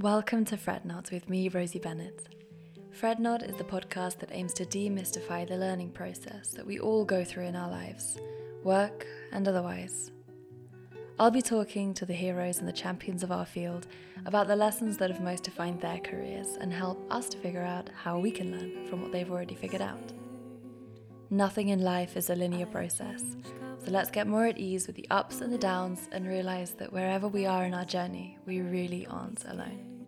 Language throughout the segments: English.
Welcome to Fretnod with me, Rosie Bennett. Fretnod is the podcast that aims to demystify the learning process that we all go through in our lives, work and otherwise. I'll be talking to the heroes and the champions of our field about the lessons that have most defined their careers and help us to figure out how we can learn from what they've already figured out. Nothing in life is a linear process, so let's get more at ease with the ups and the downs and realize that wherever we are in our journey, we really aren't alone.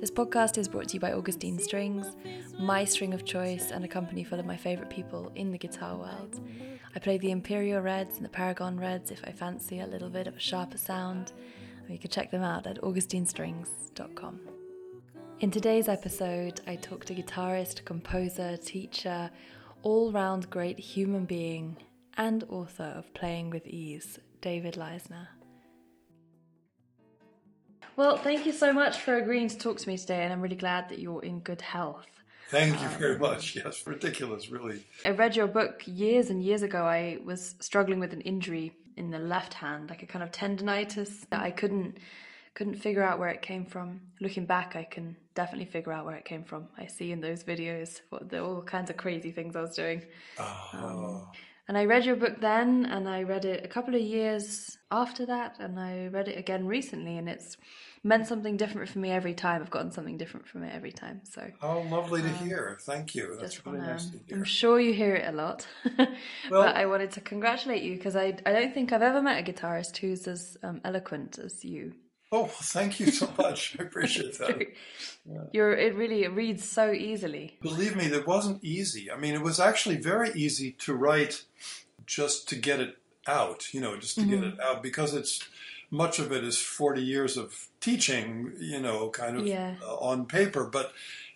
This podcast is brought to you by Augustine Strings, my string of choice, and a company full of my favourite people in the guitar world. I play the Imperial Reds and the Paragon Reds if I fancy a little bit of a sharper sound. You can check them out at augustinestrings.com. In today's episode, I talk to guitarist, composer, teacher, all round great human being, and author of Playing with Ease, David Leisner. Well, thank you so much for agreeing to talk to me today, and I'm really glad that you're in good health. Thank you um, very much. Yes, ridiculous, really. I read your book years and years ago. I was struggling with an injury in the left hand, like a kind of tendonitis that I couldn't couldn't figure out where it came from. Looking back, I can definitely figure out where it came from. I see in those videos what the, all kinds of crazy things I was doing. Oh. Um, and I read your book then, and I read it a couple of years after that, and I read it again recently, and it's meant something different for me every time. I've gotten something different from it every time. So how lovely to um, hear. Thank you. That's really wanna, nice to hear. I'm sure you hear it a lot, well, but I wanted to congratulate you because I I don't think I've ever met a guitarist who's as um, eloquent as you. Oh, thank you so much. I appreciate that. Yeah. You're, it really it reads so easily. Believe me, it wasn't easy. I mean, it was actually very easy to write just to get it out, you know, just to mm-hmm. get it out because it's much of it is 40 years of teaching, you know, kind of yeah. uh, on paper, but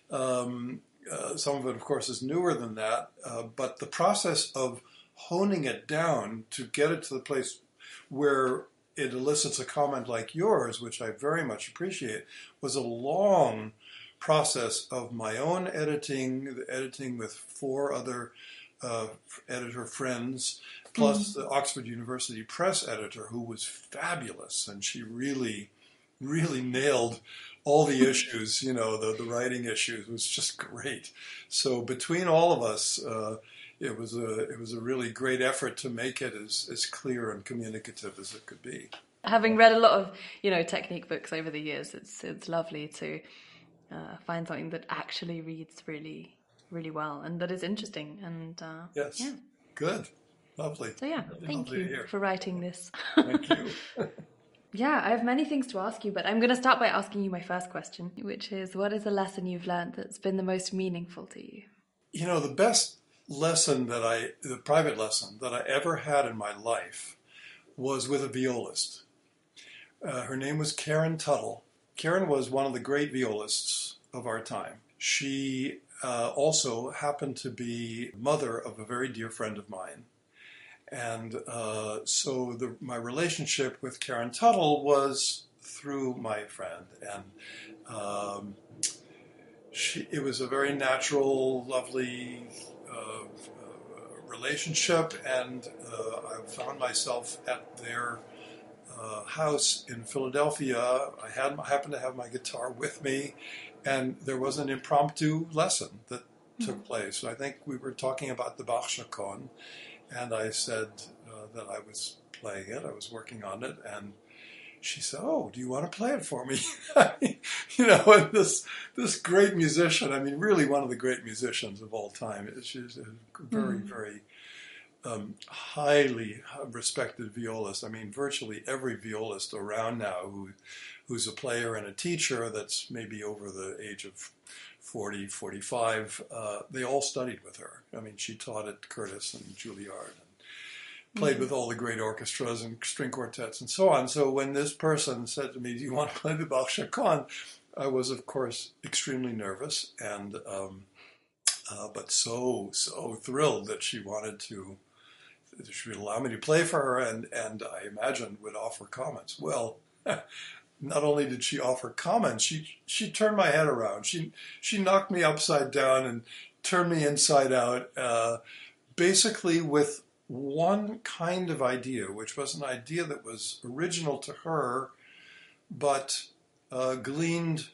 um, uh, some of it, of course, is newer than that. Uh, but the process of honing it down to get it to the place where it elicits a comment like yours, which I very much appreciate, was a long process of my own editing, the editing with four other uh, editor friends, plus mm-hmm. the Oxford University Press editor, who was fabulous, and she really, really nailed all the issues. You know, the the writing issues was just great. So between all of us. Uh, it was a it was a really great effort to make it as, as clear and communicative as it could be. Having read a lot of you know technique books over the years, it's it's lovely to uh, find something that actually reads really really well and that is interesting and uh, yes. yeah. Good. Lovely. So yeah really thank you for writing this. Thank you. Yeah i have many things to ask you but i'm going to start by asking you my first question which is what is a lesson you've learned that's been the most meaningful to you? You know the best lesson that I, the private lesson that I ever had in my life was with a violist. Uh, her name was Karen Tuttle. Karen was one of the great violists of our time. She uh, also happened to be mother of a very dear friend of mine. And uh, so the, my relationship with Karen Tuttle was through my friend. And um, she, it was a very natural, lovely relationship, and uh, I found myself at their uh, house in Philadelphia. I had happened to have my guitar with me, and there was an impromptu lesson that mm-hmm. took place. I think we were talking about the Bach Chaconne, and I said uh, that I was playing it, I was working on it, and she said, "Oh, do you want to play it for me?" you know, and this this great musician. I mean, really one of the great musicians of all time. She's a very mm-hmm. very um, highly respected violist. I mean, virtually every violist around now who who's a player and a teacher that's maybe over the age of 40, 45, uh, they all studied with her. I mean, she taught at Curtis and Juilliard played mm-hmm. with all the great orchestras and string quartets and so on. So when this person said to me, "Do you want to play the Bach Chaconne?" I was, of course, extremely nervous and, um, uh, but so so thrilled that she wanted to. She would allow me to play for her, and and I imagine would offer comments. Well. not only did she offer comments, she she turned my head around. She she knocked me upside down and turned me inside out, uh, basically with one kind of idea, which was an idea that was original to her, but uh, gleaned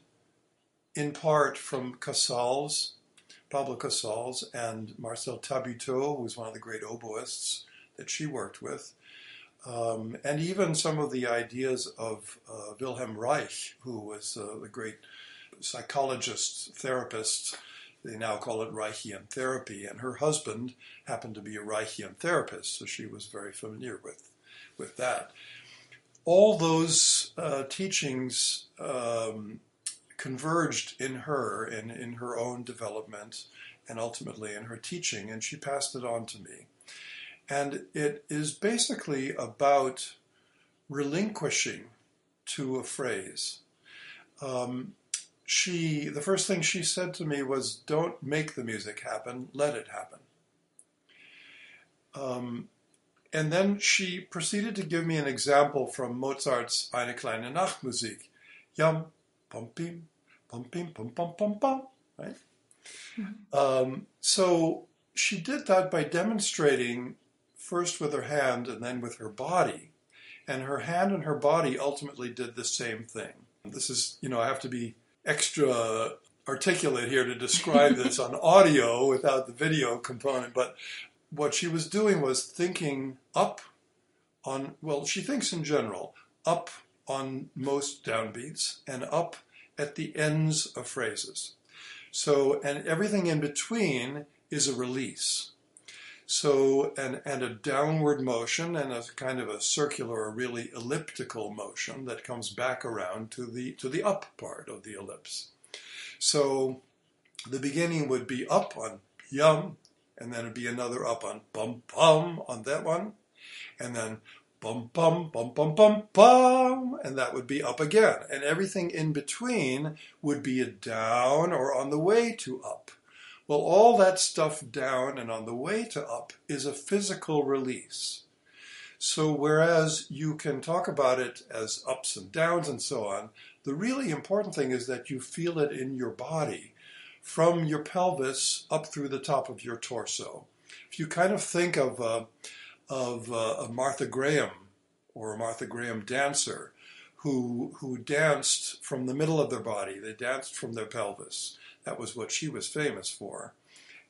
in part from Casals, Pablo Casals, and Marcel Tabuteau, who was one of the great oboists that she worked with, um, and even some of the ideas of uh, Wilhelm Reich, who was uh, the great psychologist, therapist. They now call it Reichian therapy, and her husband happened to be a Reichian therapist, so she was very familiar with, with that. All those uh, teachings um, converged in her and in her own development and ultimately in her teaching, and she passed it on to me. And it is basically about relinquishing to a phrase. Um, she, the first thing she said to me was, "Don't make the music happen; let it happen." Um, and then she proceeded to give me an example from Mozart's Eine kleine Nachtmusik. Yum, pum, pim, pum, pim, pum, pum, pum, pum. Right. Mm-hmm. Um, so she did that by demonstrating first with her hand and then with her body. And her hand and her body ultimately did the same thing. This is, you know, I have to be extra articulate here to describe this on audio without the video component, but what she was doing was thinking up on, well, she thinks in general, up on most downbeats and up at the ends of phrases. So, and everything in between is a release. So, and, and a downward motion and a kind of a circular, a really elliptical motion that comes back around to the, to the up part of the ellipse. So the beginning would be up on yum, and then it'd be another up on bum bum on that one, and then bum bum bum bum bum bum, and that would be up again. And everything in between would be a down or on the way to up. Well, all that stuff down and on the way to up is a physical release. So, whereas you can talk about it as ups and downs and so on, the really important thing is that you feel it in your body from your pelvis up through the top of your torso. If you kind of think of, uh, of, uh, of Martha Graham or a Martha Graham dancer who, who danced from the middle of their body, they danced from their pelvis. That was what she was famous for.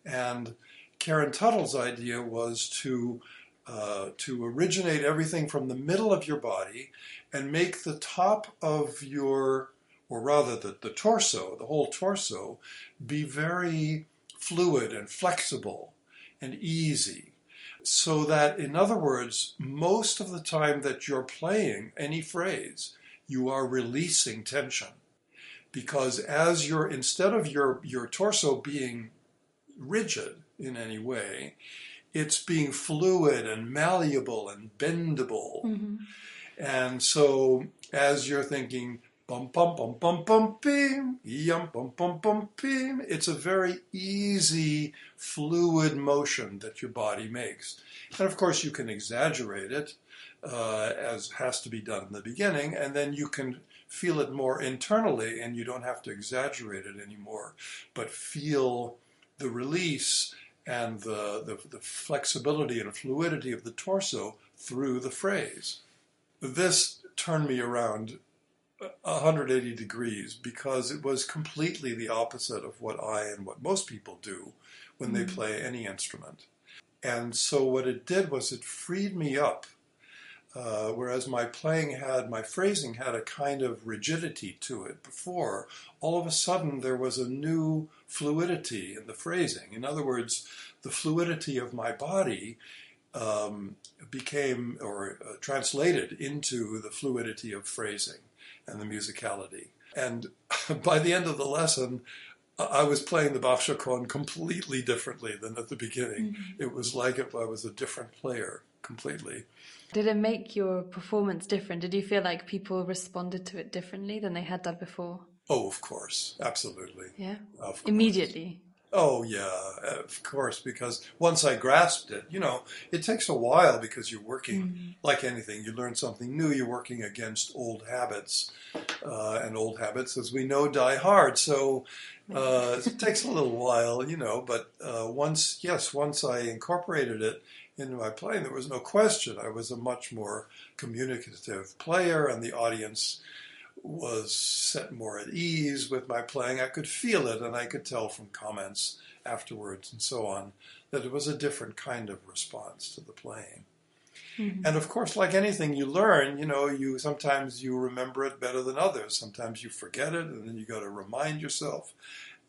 And Karen Tuttle's idea was to uh, to originate everything from the middle of your body and make the top of your, or rather the, the torso, the whole torso, be very fluid and flexible and easy. So that, in other words, most of the time that you're playing any phrase, you are releasing tension because as your instead of your your torso being rigid in any way, it's being fluid and malleable and bendable. Mm-hmm. And so as you're thinking bum bum bum bum bum bim yum bum bum bum bim, it's a very easy fluid motion that your body makes. And of course you can exaggerate it uh, as has to be done in the beginning, and then you can feel it more internally and you don't have to exaggerate it anymore, but feel the release and the, the, the, flexibility and fluidity of the torso through the phrase. This turned me around 180 degrees because it was completely the opposite of what I and what most people do when mm-hmm. they play any instrument. And so what it did was it freed me up uh, whereas my playing had, my phrasing had a kind of rigidity to it before, all of a sudden there was a new fluidity in the phrasing. In other words, the fluidity of my body um, became or uh, translated into the fluidity of phrasing and the musicality. And by the end of the lesson, I was playing the Bach Chaconne completely differently than at the beginning. Mm-hmm. It was like if I was a different player completely. Did it make your performance different? Did you feel like people responded to it differently than they had done before? Oh, of course, absolutely. Yeah. Immediately. Oh yeah, of course. Because once I grasped it, you know, it takes a while because you're working mm. like anything. You learn something new. You're working against old habits, uh, and old habits, as we know, die hard. So uh, it takes a little while, you know. But uh, once, yes, once I incorporated it into my playing, there was no question. I was a much more communicative player, and the audience was set more at ease with my playing. I could feel it, and I could tell from comments afterwards and so on that it was a different kind of response to the playing. Mm-hmm. And of course, like anything you learn, you know, you sometimes you remember it better than others. Sometimes you forget it, and then you got to remind yourself.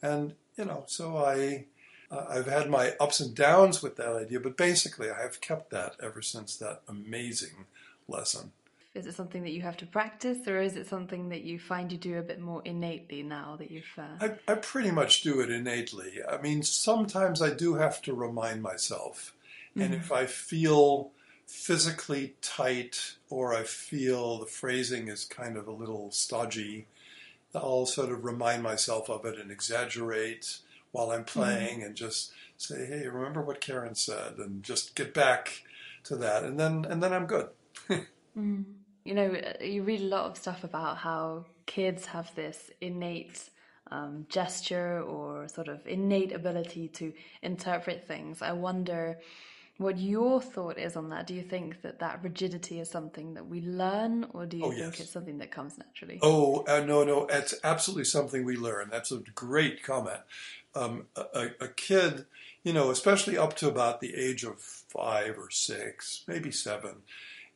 And you know, so I, uh, I've had my ups and downs with that idea, but basically, I have kept that ever since that amazing lesson. Is it something that you have to practice, or is it something that you find you do a bit more innately now that you've? Uh... I, I pretty much do it innately. I mean, sometimes I do have to remind myself, mm-hmm. and if I feel physically tight or I feel the phrasing is kind of a little stodgy, I'll sort of remind myself of it and exaggerate while I'm mm-hmm. playing mm-hmm. and just say, "Hey, remember what Karen said?" and just get back to that, and then and then I'm good. mm. You know, you read a lot of stuff about how kids have this innate um, gesture or sort of innate ability to interpret things. I wonder what your thought is on that. Do you think that that rigidity is something that we learn, or do you oh, think yes. it's something that comes naturally? Oh, uh, no, no, it's absolutely something we learn. That's a great comment. Um, a, a, kid, you know, especially up to about the age of five or six, maybe seven,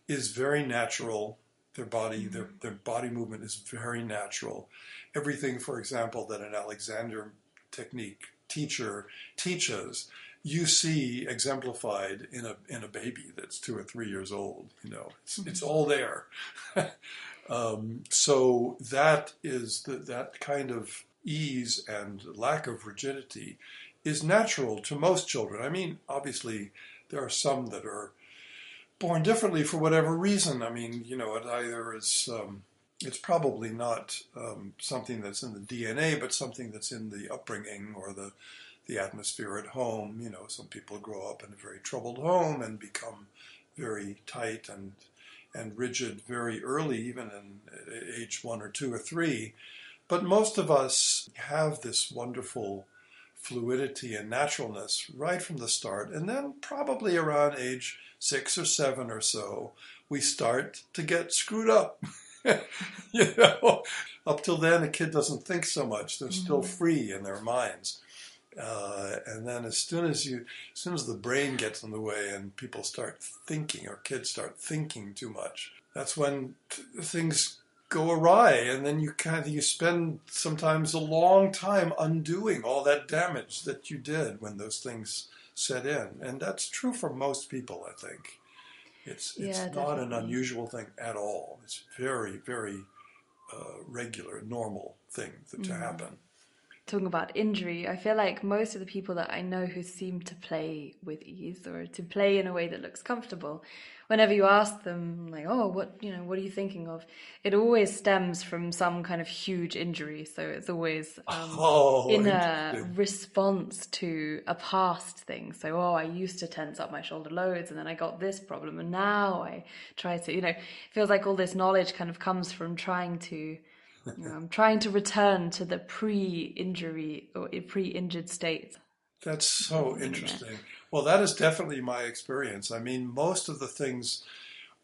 is very natural. Their body, mm-hmm. their, their body movement is very natural. Everything, for example, that an Alexander technique teacher teaches you see exemplified in a in a baby that's two or three years old. You know, it's, mm-hmm. it's all there. um, so that is the, that kind of ease and lack of rigidity is natural to most children. I mean, obviously, there are some that are born differently for whatever reason. I mean, you know, it either is. Um, it's probably not um, something that's in the DNA, but something that's in the upbringing or the the atmosphere at home. You know, some people grow up in a very troubled home and become very tight and and rigid very early, even in age one or two or three. But most of us have this wonderful fluidity and naturalness right from the start. And then, probably around age six or seven or so, we start to get screwed up. you know, up till then, a kid doesn't think so much. They're mm-hmm. still free in their minds. Uh, and then as soon as you, as soon as the brain gets in the way and people start thinking or kids start thinking too much, that's when t- things go awry. And then you kind of, you spend sometimes a long time undoing all that damage that you did when those things set in. And that's true for most people, I think. It's, it's yeah, not an unusual thing at all. It's very, very uh, regular, normal thing to, to mm. happen talking about injury, I feel like most of the people that I know who seem to play with ease or to play in a way that looks comfortable, whenever you ask them, like, oh, what you know, what are you thinking of? It always stems from some kind of huge injury. So it's always um, oh, in a response to a past thing. So, oh, I used to tense up my shoulder loads, and then I got this problem, and now I try to, you know, feels like all this knowledge kind of comes from trying to I'm trying to return to the pre-injury or pre-injured state. That's so interesting. Well, that is definitely my experience. I mean, most of the things,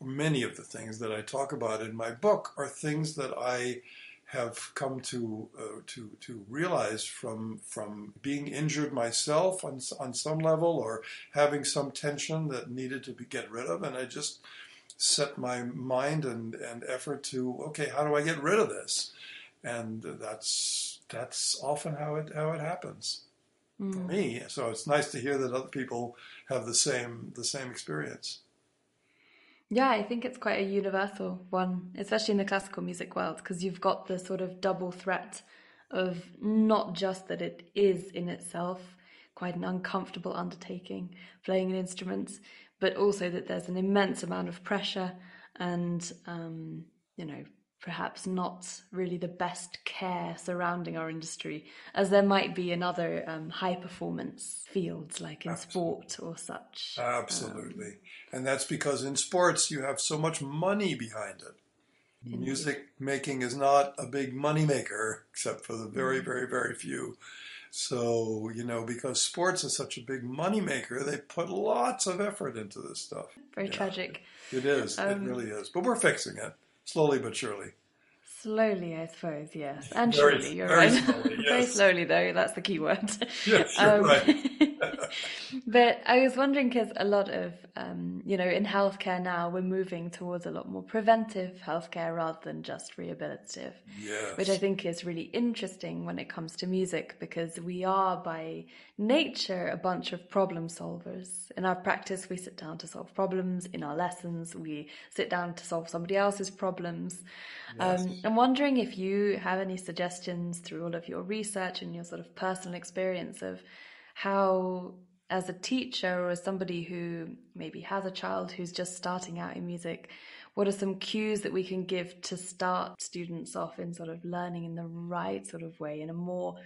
many of the things that I talk about in my book are things that I have come to uh, to to realize from from being injured myself on on some level or having some tension that needed to be get rid of, and I just set my mind and, and effort to okay how do I get rid of this? And that's that's often how it how it happens mm. for me. So it's nice to hear that other people have the same the same experience. Yeah I think it's quite a universal one especially in the classical music world because you've got the sort of double threat of not just that it is in itself quite an uncomfortable undertaking playing an instrument but also that there's an immense amount of pressure and, um, you know, perhaps not really the best care surrounding our industry, as there might be in other um, high performance fields like in Absolutely. sport or such. Absolutely. Um, and that's because in sports you have so much money behind it. Indeed. Music making is not a big money maker, except for the very, mm. very, very few. So, you know, because sports is such a big moneymaker, they put lots of effort into this stuff. Very yeah. tragic. It is. Um, it really is. But we're fixing it slowly but surely. Slowly, I suppose, yes. And Very- surely, you're very right. slowly, very slowly, though, that's the key word. Yes, you're Um, right. but I was wondering because a lot of, um, you know, in healthcare now, we're moving towards a lot more preventive healthcare rather than just rehabilitative. Yes. which I think is really interesting when it comes to music because we are by nature a bunch of problem solvers. In our practice, we sit down to solve problems. In our lessons, we sit down to solve somebody else's problems. Um, I'm wondering if you have any suggestions through all of your research and your sort of personal experience of how, as a teacher or as somebody who maybe has a child who's just starting out in music, what are some cues that we can give to start students off in sort of learning in the right sort of way, in a more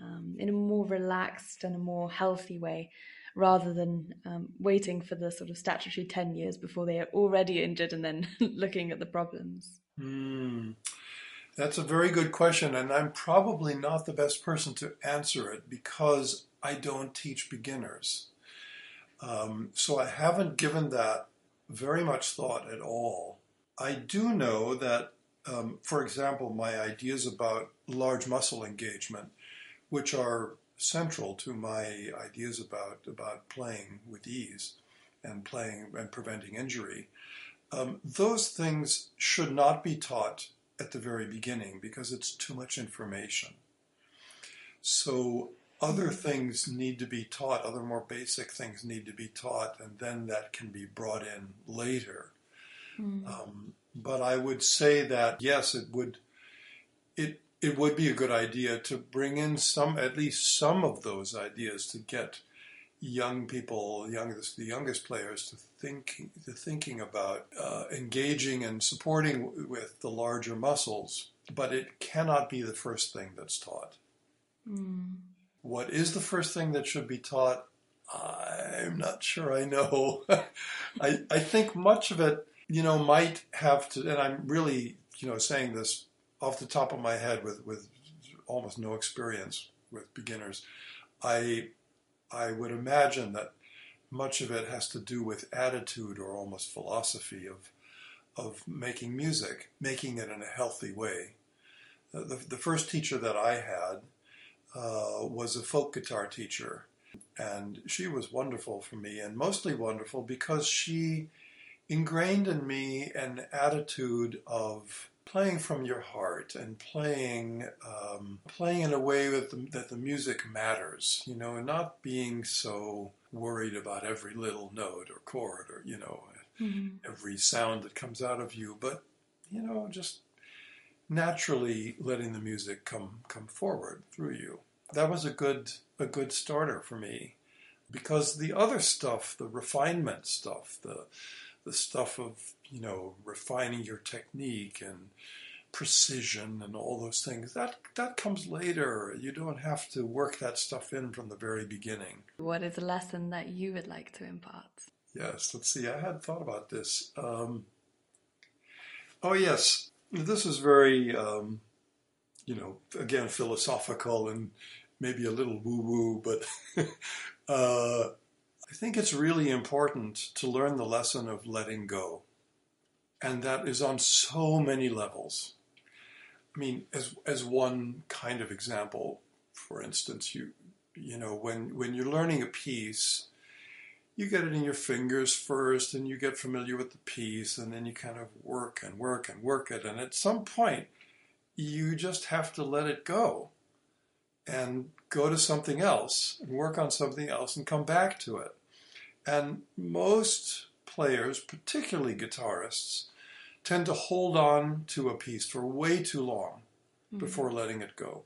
um, in a more relaxed and a more healthy way, rather than um, waiting for the sort of statutory ten years before they are already injured and then looking at the problems. Hmm. That's a very good question, and I'm probably not the best person to answer it because I don't teach beginners. Um, so I haven't given that very much thought at all. I do know that, um, for example, my ideas about large muscle engagement, which are central to my ideas about, about playing with ease and playing and preventing injury, um, those things should not be taught at the very beginning because it's too much information. So other things need to be taught, other more basic things need to be taught, and then that can be brought in later. Um, but I would say that yes, it would it it would be a good idea to bring in some at least some of those ideas to get young people, youngest the youngest players to think to thinking about uh, engaging and supporting w- with the larger muscles. But it cannot be the first thing that's taught. What is the first thing that should be taught? I'm not sure I know. I, I think much of it, you know, might have to, and I'm really, you know, saying this off the top of my head with, with almost no experience with beginners. I, I would imagine that much of it has to do with attitude or almost philosophy of, of making music, making it in a healthy way. The, the first teacher that I had uh, was a folk guitar teacher, and she was wonderful for me, and mostly wonderful because she ingrained in me an attitude of playing from your heart and playing um, playing in a way that the, that the music matters, you know, and not being so worried about every little note or chord or you know every sound that comes out of you, but you know, just naturally letting the music come come forward through you. That was a good a good starter for me because the other stuff, the refinement stuff, the the stuff of you know refining your technique and precision and all those things that that comes later. You don't have to work that stuff in from the very beginning. What is a lesson that you would like to impart? Yes, let's see. I had thought about this. Um, oh, yes. This is very, um, you know, again, philosophical and maybe a little woo woo, but uh, I think it's really important to learn the lesson of letting go. And that is on so many levels. I mean, as, as one kind of example, for instance, you, you know, when, when you're learning a piece, you get it in your fingers first and you get familiar with the piece and then you kind of work and work and work it and at some point you just have to let it go and go to something else and work on something else and come back to it and most players particularly guitarists tend to hold on to a piece for way too long mm-hmm. before letting it go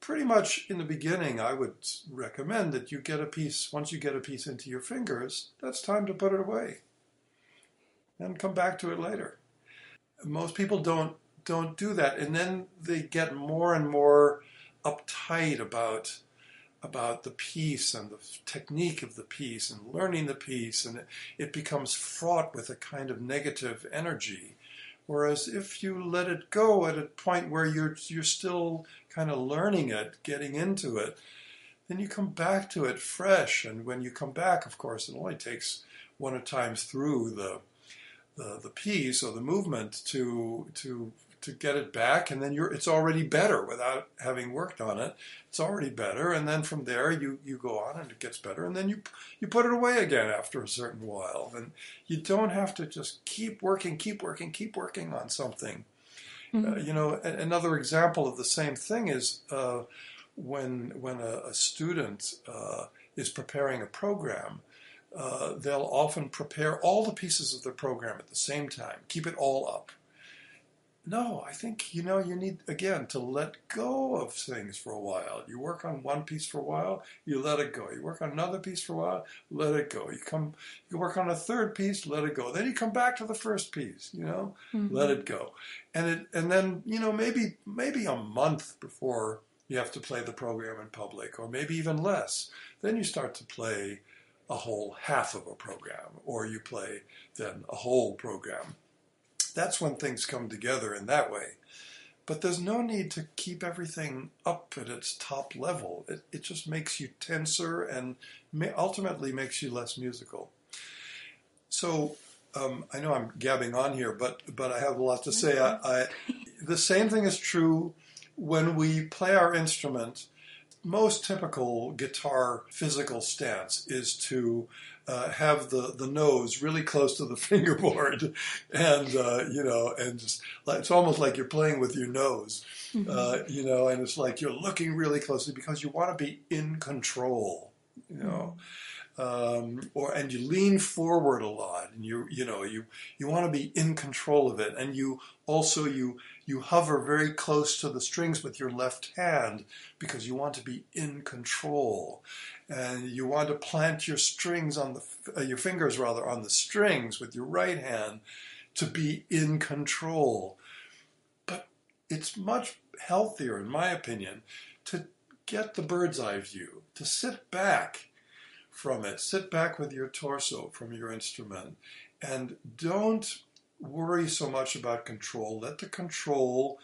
pretty much in the beginning, I would recommend that you get a piece, once you get a piece into your fingers, that's time to put it away and come back to it later. Most people don't don't do that and then they get more and more uptight about about the piece and the technique of the piece and learning the piece and it, becomes fraught with a kind of negative energy Whereas if you let it go at a point where you're you're still kind of learning it, getting into it, then you come back to it fresh. And when you come back, of course, it only takes one at times through the the, the piece or the movement to to to get it back, and then you're it's already better without having worked on it. It's already better, and then from there you you go on and it gets better, and then you you put it away again after a certain while, and you don't have to just keep working, keep working, keep working on something. Mm-hmm. Uh, you know, a- another example of the same thing is uh, when when a, a student uh, is preparing a program uh, they'll often prepare all the pieces of the program at the same time, keep it all up. No, I think, you know, you need, again, to let go of things for a while. You work on one piece for a while, you let it go. You work on another piece for a while, let it go. You come, you work on a third piece, let it go. Then you come back to the first piece, you know, mm-hmm. let it go. And it, and then, you know, maybe, maybe a month before you have to play the program in public, or maybe even less, then you start to play a whole half of a program, or you play then a whole program. That's when things come together in that way. But there's no need to keep everything up at its top level. It, it just makes you tenser and may, ultimately makes you less musical. So um, I know I'm gabbing on here, but but I have a lot to say. I, I, the same thing is true when we play our instrument most typical guitar physical stance is to uh, have the, the nose really close to the fingerboard and uh, you know and just it's almost like you're playing with your nose mm-hmm. uh, you know and it's like you're looking really closely because you want to be in control you know mm-hmm. Um, or and you lean forward a lot and you you know you you want to be in control of it. And you also you you hover very close to the strings with your left hand because you want to be in control. And you want to plant your strings on the uh, your fingers rather on the strings with your right hand to be in control. But it's much healthier in my opinion to get the bird's eye view to sit back from it sit back with your torso from your instrument and don't worry so much about control. Let the control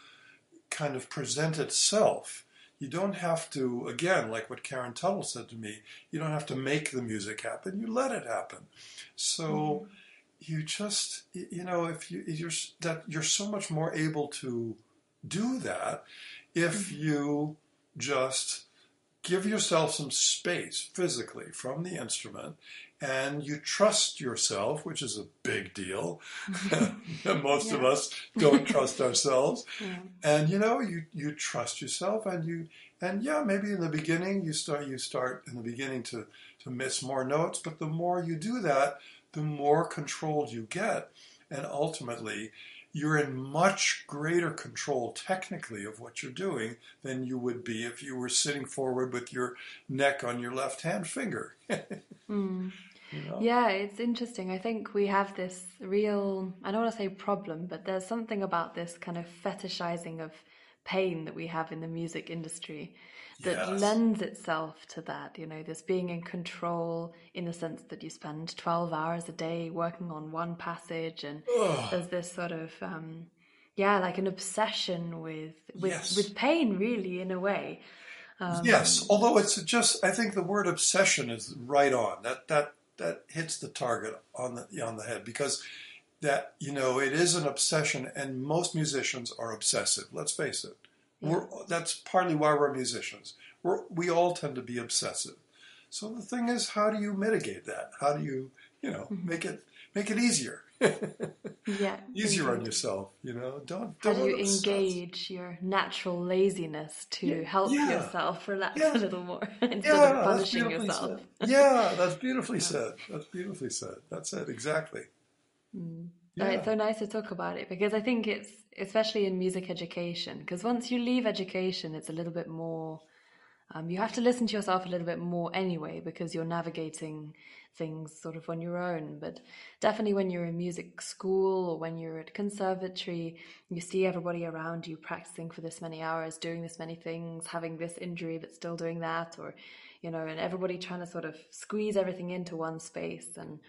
kind of present itself. You don't have to, again, like what Karen Tuttle said to me, you don't have to make the music happen. You let it happen. So mm-hmm. you just, you know, if you you're that you're so much more able to do that if mm-hmm. you just give yourself some space physically from the instrument and you trust yourself, which is a big deal. Most yeah. of us don't trust ourselves. Yeah. And you know, you, you trust yourself and you and yeah, maybe in the beginning you start you start in the beginning to, to miss more notes, but the more you do that, the more controlled you get. And ultimately you're in much greater control technically of what you're doing than you would be if you were sitting forward with your neck on your left hand finger. mm. You know? Yeah, it's interesting. I think we have this real, I don't want to say problem, but there's something about this kind of fetishizing of pain that we have in the music industry that yes. lends itself to that. You know, this being in control in the sense that you spend 12 hours a day working on one passage, and Ugh. there's this sort of, um, yeah, like an obsession with with yes. with pain, really, in a way. Um, yes, although it's just, I think the word obsession is right on. That that that hits the target on the on the head because that you know it is an obsession, and most musicians are obsessive. Let's face it. We're, that's partly why we're musicians. We're, we all tend to be obsessive. So the thing is, how do you mitigate that? How do you, you know, mm-hmm. make it make it easier? yeah, easier on yourself. You know, don't. don't How do you engage your natural laziness to yeah, help yeah, yourself relax yeah, a little more instead of punishing yourself? yeah, that's beautifully said. That's beautifully said. That's it exactly. Mm. Yeah. it's so nice to talk about it because I think it's especially in music education because once you leave education, it's a little bit more. Um, you have to listen to yourself a little bit more anyway because you're navigating things sort of on your own. But definitely when you're in music school or when you're at conservatory, you see everybody around you practicing for this many hours, doing this many things, having this injury but still doing that, or you know, and everybody trying to sort of squeeze everything into one space and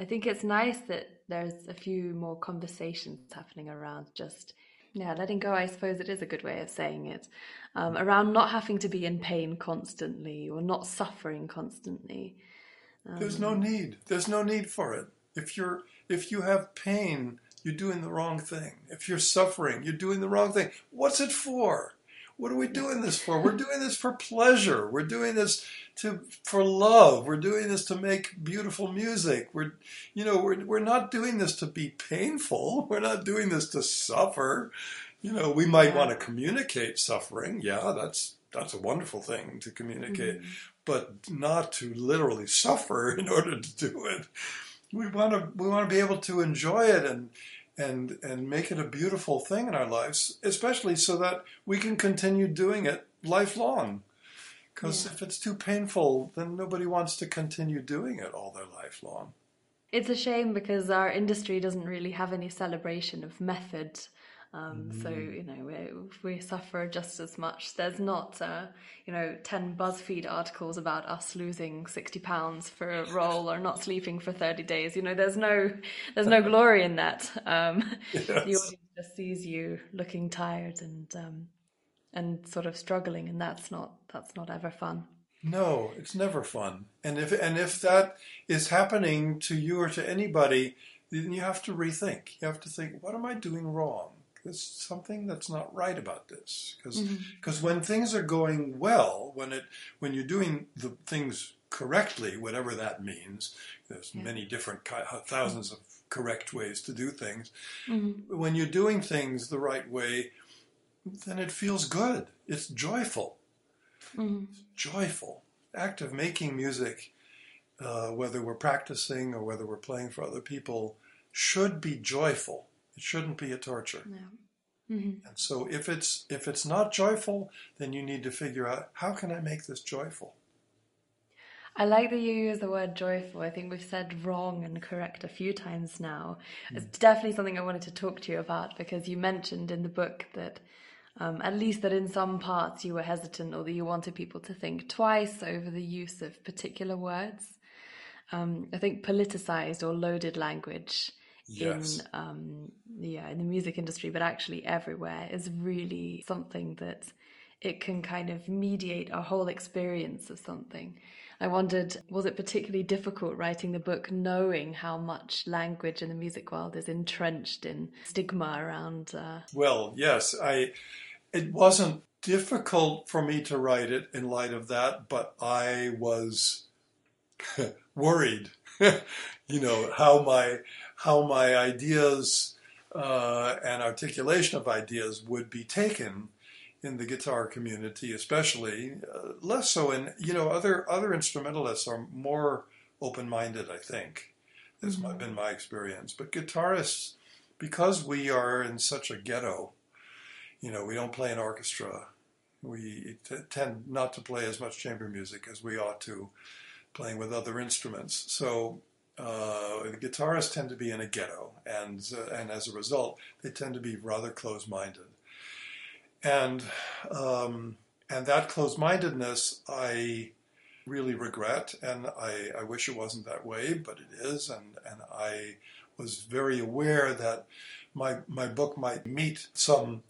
I think it's nice that there's a few more conversations happening around just, yeah, letting go, I suppose it is a good way of saying it, um, around not having to be in pain constantly or not suffering constantly. Um, There's no need. There's no need for it. If you're if you have pain, you're doing the wrong thing. If you're suffering, you're doing the wrong thing. What's it for? What are we doing this for? We're doing this for pleasure. We're doing this to for love. We're doing this to make beautiful music. We're you know, we're we're not doing this to be painful. We're not doing this to suffer. You know, we might want to communicate suffering. Yeah, that's that's a wonderful thing to communicate, Mhm. but not to literally suffer in order to do it. We want to we want to be able to enjoy it and and and make it a beautiful thing in our lives, especially so that we can continue doing it lifelong. Because Yeah. if it's too painful, then nobody wants to continue doing it all their life long. It's a shame because our industry doesn't really have any celebration of method. Um, So Mm. you know we, we suffer just as much. There's not uh, you know ten BuzzFeed articles about us losing sixty pounds for a role or not sleeping for thirty days. You know there's no there's no glory in that. Um, The audience just sees you looking tired and um, and sort of struggling, and that's not that's not ever fun. No, it's never fun. And if and if that is happening to you or to anybody, then you have to rethink. You have to think, what am I doing wrong? There's something that's not right about this. Because because when things are going well, when it when you're doing the things correctly, whatever that means, there's Yeah. many different thousands of correct ways to do things. Mhm. When you're doing things the right way, then it feels good. It's joyful Mhm. joyful act of making music, uh, whether we're practicing or whether we're playing for other people, should be joyful. It shouldn't be a torture. Yeah. Mhm. And so, if it's if it's not joyful, then you need to figure out how can I make this joyful. I like that you use the word joyful. I think we've said wrong and correct a few times now. It's definitely something I wanted to talk to you about because you mentioned in the book that um, at least that in some parts you were hesitant or that you wanted people to think twice over the use of particular words. Um, I think politicized or loaded language Yes. in um, yeah in the music industry, but actually everywhere is really something that it can kind of mediate a whole experience of something. I wondered, was it particularly difficult writing the book, knowing how much language in the music world is entrenched in stigma around? Uh, Well, yes, I. It wasn't difficult for me to write it in light of that, but I was worried. you know how my how my ideas uh, and articulation of ideas would be taken in the guitar community, especially uh, less so in you know other other instrumentalists are more open minded. I think this has my, been my experience, but guitarists because we are in such a ghetto, you know, we don't play an orchestra. We t- tend not to play as much chamber music as we ought to, playing with other instruments. So uh, guitarists tend to be in a ghetto, and uh, and as a result, they tend to be rather close-minded. And um, and that close-mindedness, I really regret, and I, I wish it wasn't that way, but it is, and and I was very aware that my my book might meet some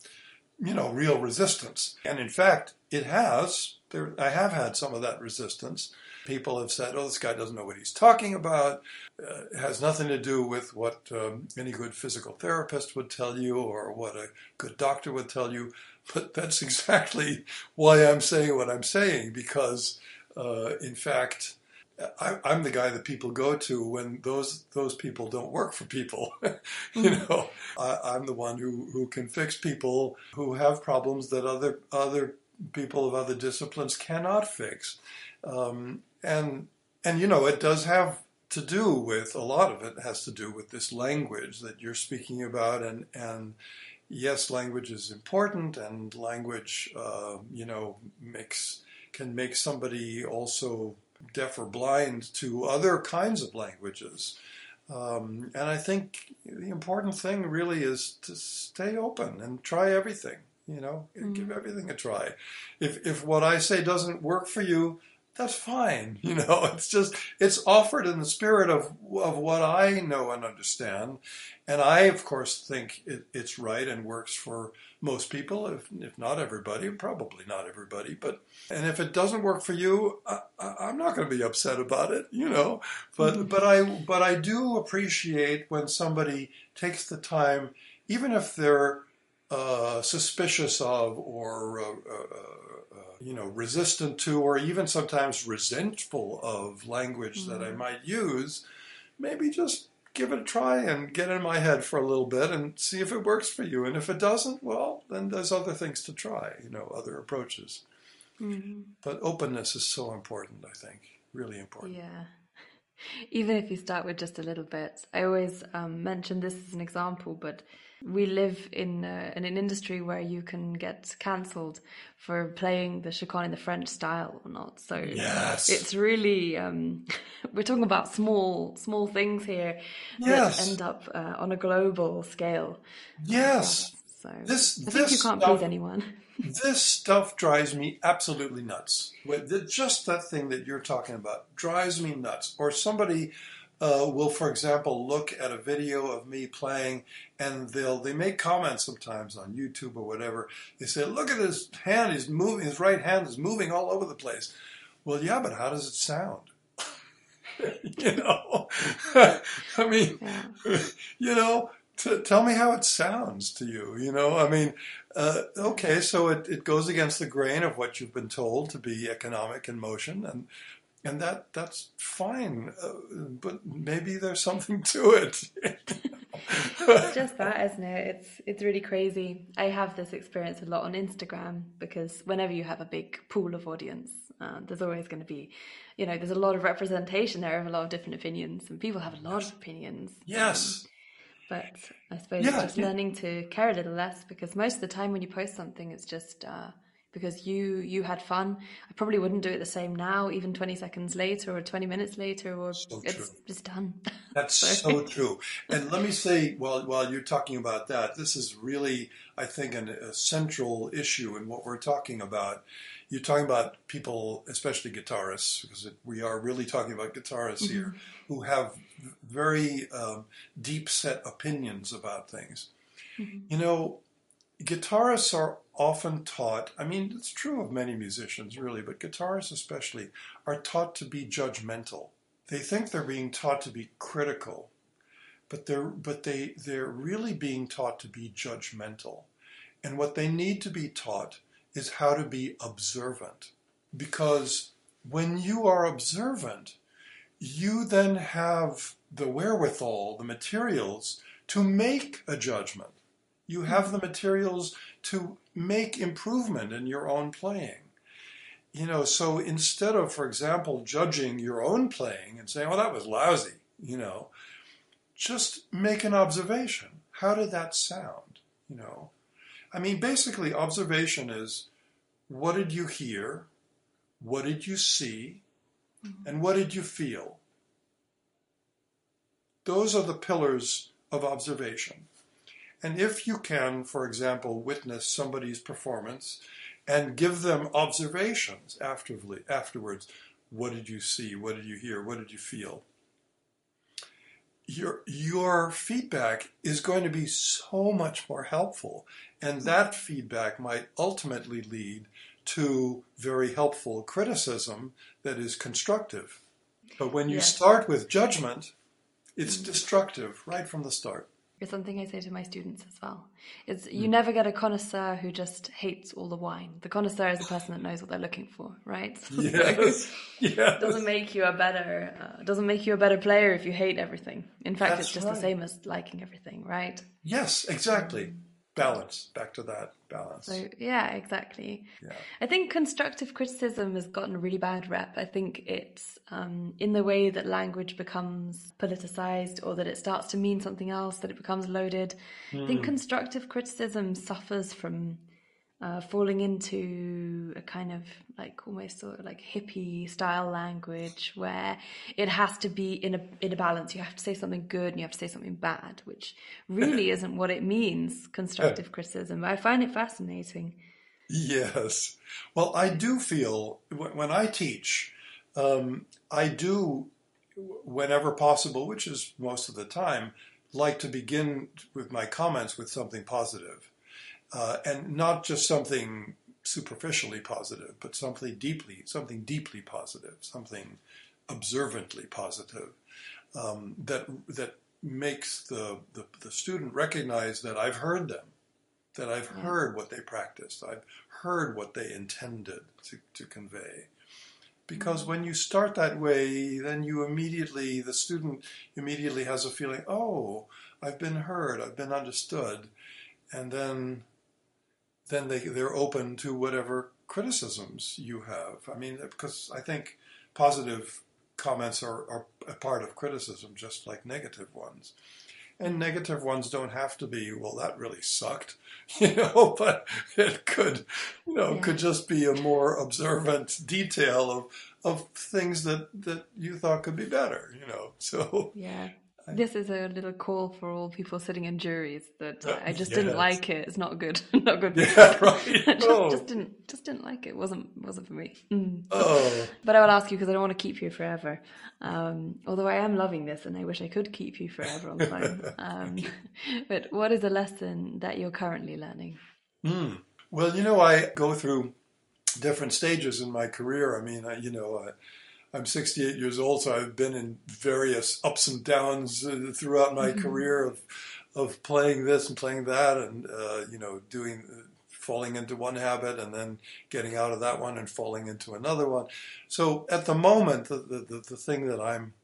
you know real resistance and in fact it has there i have had some of that resistance people have said oh this guy doesn't know what he's talking about uh, it has nothing to do with what um, any good physical therapist would tell you or what a good doctor would tell you but that's exactly why i'm saying what i'm saying because uh, in fact I, I'm the guy that people go to when those those people don't work for people. you know, I, I'm the one who, who can fix people who have problems that other other people of other disciplines cannot fix. Um, and and you know, it does have to do with a lot of it has to do with this language that you're speaking about, and and yes, language is important, and language, uh, you know, makes can make somebody also deaf or blind to other kinds of languages. Um, and I think the important thing really is to stay open and try everything. You know, give everything a try. If if what I say doesn't work for you, that's fine. You know, it's just it's offered in the spirit of of what I know and understand, and I of course think it, it's right and works for most people, if if not everybody, probably not everybody. But and if it doesn't work for you, I, am not going to be upset about it. You know, but mm-hmm. but I but I do appreciate when somebody takes the time, even if they're uh, suspicious of or uh, uh, you know, resistant to or even sometimes resentful of language mm-hmm. that I mm-hmm. might use, maybe just give it a try and get in my head for a little bit and see if it works for you. And if it doesn't, well, then there's other things to try, you know, other approaches. Mm-hmm. But openness is so important, I think, really important. Yeah. Even if you start with just a little bit, I always um, mention this as an example, but we live in, uh, in an industry where you can get cancelled for playing the chaconne in the French style or not. So yes. it's really um, we're talking about small small things here yes. that end up uh, on a global scale. Yes. So this, I think you can't stuff, please anyone. this stuff drives me absolutely nuts. Just that thing that you're talking about drives me nuts. Or somebody uh, will, for example, look at a video of me playing, and they'll they make comments sometimes on YouTube or whatever. They say, "Look at his hand; he's moving. His right hand is moving all over the place." Well, yeah, but how does it sound? you know, I mean, you know, t- tell me how it sounds to you. You know, I mean, uh, okay, so it, it goes against the grain of what you've been told to be economic in motion, and and that that's fine. Uh, but maybe there's something to it. It's just that, isn't it? It's it's really crazy. I have this experience a lot on Instagram because whenever you have a big pool of audience, uh, there's always going to be, you know, there's a lot of representation there of a lot of different opinions, and people have a lot of opinions. Yes. Um, but I suppose yeah, just yeah. learning to care a little less because most of the time when you post something, it's just. Uh, because you you had fun. I probably wouldn't do it the same now, even 20 seconds later or 20 minutes later, or so it's just done. That's so. so. true. And let me say, while while you're talking about that, this is really, I think, an, a central issue in what we're talking about. You're talking about people, especially guitarists, because it, we are really talking about guitarists mm-hmm. here, who have very um, deep set opinions about things. Mm-hmm. You know, guitarists are often taught, I mean, it's true of many musicians really, but guitarists especially, are taught to be judgmental. They think they're being taught to be critical, but they're, but they, they're really being taught to be judgmental. And what they need to be taught is how to be observant. Because when you are observant, you then have the wherewithal, the materials to make a judgment. You have the materials to make improvement in your own playing. You know, so instead of, for example, judging your own playing and saying, well, that was lousy, you know, just make an observation. How did that sound? You know, I mean, basically, observation is what did you hear? What did you see? Mm-hmm. And what did you feel? Those are the pillars of observation. And if you can, for example, witness somebody's performance and give them observations afterwards, what did you see? What did you hear? What did you feel? Your, your feedback is going to be so much more helpful. And that feedback might ultimately lead to very helpful criticism that is constructive. But when you yes. start with judgment, it's mm-hmm. destructive right from the start. It's something I say to my students as well. It's you mm. never get a connoisseur who just hates all the wine. The connoisseur is the person that knows what they're looking for, right? Yes. yes. Doesn't make you a better uh, doesn't make you a better player if you hate everything. In fact, That's it's just right. the same as liking everything, right? Yes, exactly. Balance back to that balance so yeah exactly yeah. i think constructive criticism has gotten a really bad rep i think it's um, in the way that language becomes politicized or that it starts to mean something else that it becomes loaded mm. i think hmm. constructive criticism suffers from uh, falling into a kind of like almost sort of like hippie style language where it has to be in a in a balance. You have to say something good and you have to say something bad, which really isn't what it means. Constructive criticism. I find it fascinating. Yes. Well, I do feel when I teach, Um, I do, whenever possible, which is most of the time, like to begin with my comments with something positive. Uh, and not just something superficially positive, but something deeply, something deeply positive, something observantly positive um, that that makes the, the, the student recognize that I've heard them, that I've yeah. heard what they practiced, I've heard what they intended to, to convey. Because mm-hmm. when you start that way, then you immediately, the student immediately has a feeling, oh, I've been heard, I've been understood. And then then they, they're open to whatever criticisms you have. I mean, because I think positive comments are, are a part of criticism, just like negative ones. And negative ones don't have to be, well, that really sucked, you know, but it could, you know, yeah. could just be a more observant detail of, of things that, that you thought could be better, you know. So yeah, this is a little call for all people sitting in juries that uh, I just yes. didn't like it. It's not good. not good. Yeah, right. just, oh. just, didn't just didn't like it. wasn't wasn't for me. Mm. Oh. But I will ask you because I don't want to keep you forever. Um, although I am loving this and I wish I could keep you forever on the phone. um, but what is a lesson that you're currently learning? Mm. Well, you know, I go through different stages in my career. I mean, I, you know. I'm 68 years old, so I've been in various ups and downs uh, throughout my mm-hmm. career of of playing this and playing that, and uh, you know, doing falling into one habit and then getting out of that one and falling into another one. So at the moment, the the, the thing that I'm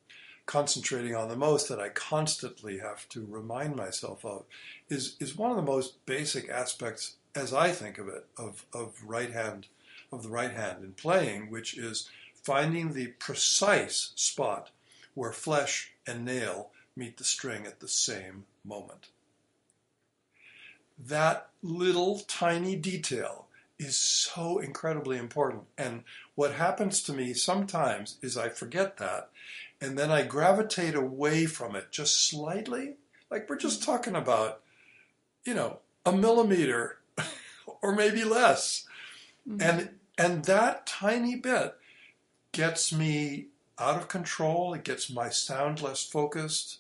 concentrating on the most that I constantly have to remind myself of is is one of the most basic aspects, as I think of it, of of right hand of the right hand in playing, which is finding the precise spot where flesh and nail meet the string at the same moment. That little tiny detail is so incredibly important. And what happens to me sometimes is I forget that and then I gravitate away from it just slightly. Like we're just talking about, you know, a millimeter or maybe less. Mm-hmm. And and that tiny bit gets me out of control. It gets my sound less focused.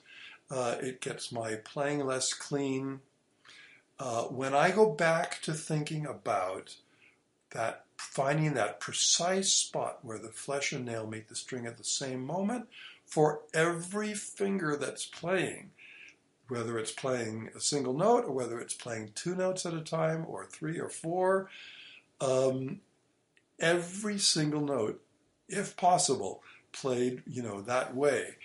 Uh, it gets my playing less clean. Uh, when I go back to thinking about that, finding that precise spot where the flesh and nail meet the string at the same moment, for every finger that's playing, whether it's playing a single note or whether it's playing two notes at a time or three or four, um, every single note if possible, played, you know, that way.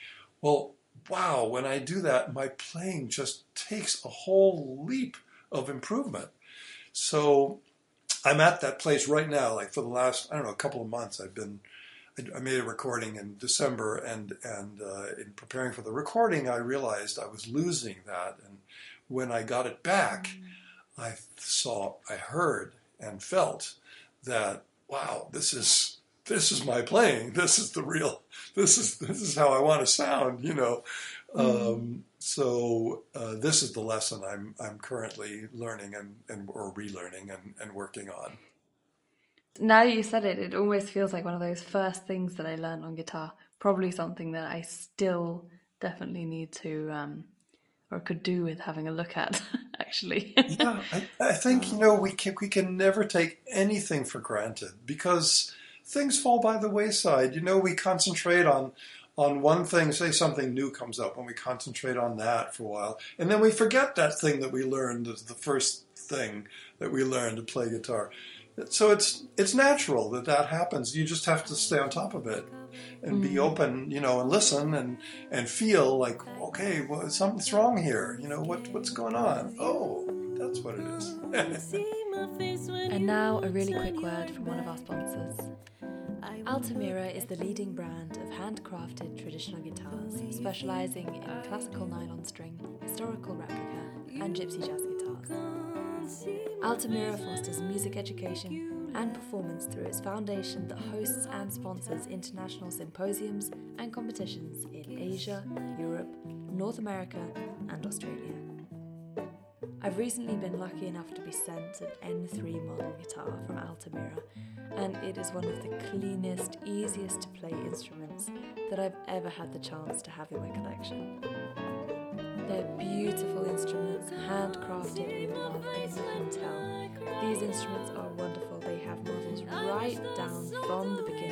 Well, wow, when I do that, my playing just takes a whole leap of improvement. So I'm at that place right now, like for the last, I don't know, a couple of months, I've been, I made a recording in December and, and uh, in preparing for the recording, I realized I was losing that. And when I got it back, mm. I saw, I heard and felt that, wow, this is, this is my playing. This is the real. This is this is how I want to sound. You know. Mm-hmm. Um, so uh, this is the lesson I'm I'm currently learning and, and or relearning and, and working on. Now you said it, it almost feels like one of those first things that I learned on guitar. Probably something that I still definitely need to um, or could do with having a look at. Actually, yeah, I, I think you know we can we can never take anything for granted because things fall by the wayside. You know, we concentrate on on one thing, say something new comes up, and we concentrate on that for a while, and then we forget that thing that we learned as the first thing that we learned to play guitar. So it's it's natural that that happens. You just have to stay on top of it and be mm-hmm. open, you know, and listen and and feel like, okay, well, something's wrong here. You know, what what's going on? Oh, that's what it is. and now a really quick word from one of our sponsors. Altamira is the leading brand of handcrafted traditional guitars, specializing in classical nylon string, historical replica, and gypsy jazz guitars. Altamira fosters music education and performance through its foundation that hosts and sponsors international symposiums and competitions in Asia, Europe, North America, and Australia. I've recently been lucky enough to be sent an N3 model guitar from Altamira, and it is one of the cleanest, easiest to play instruments that I've ever had the chance to have in my collection. They're beautiful instruments, handcrafted with love, and you can tell. These instruments are wonderful. They have models right down from the level,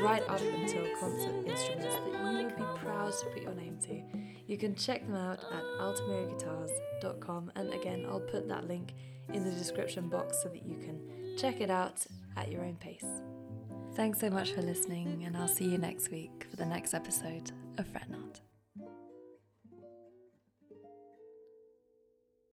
right up until concert instruments that you would be proud to put your name to. You can check them out at altamiraguitars.com, and again, I'll put that link in the description box so that you can check it out at your own pace. Thanks so much for listening, and I'll see you next week for the next episode of Fret Not.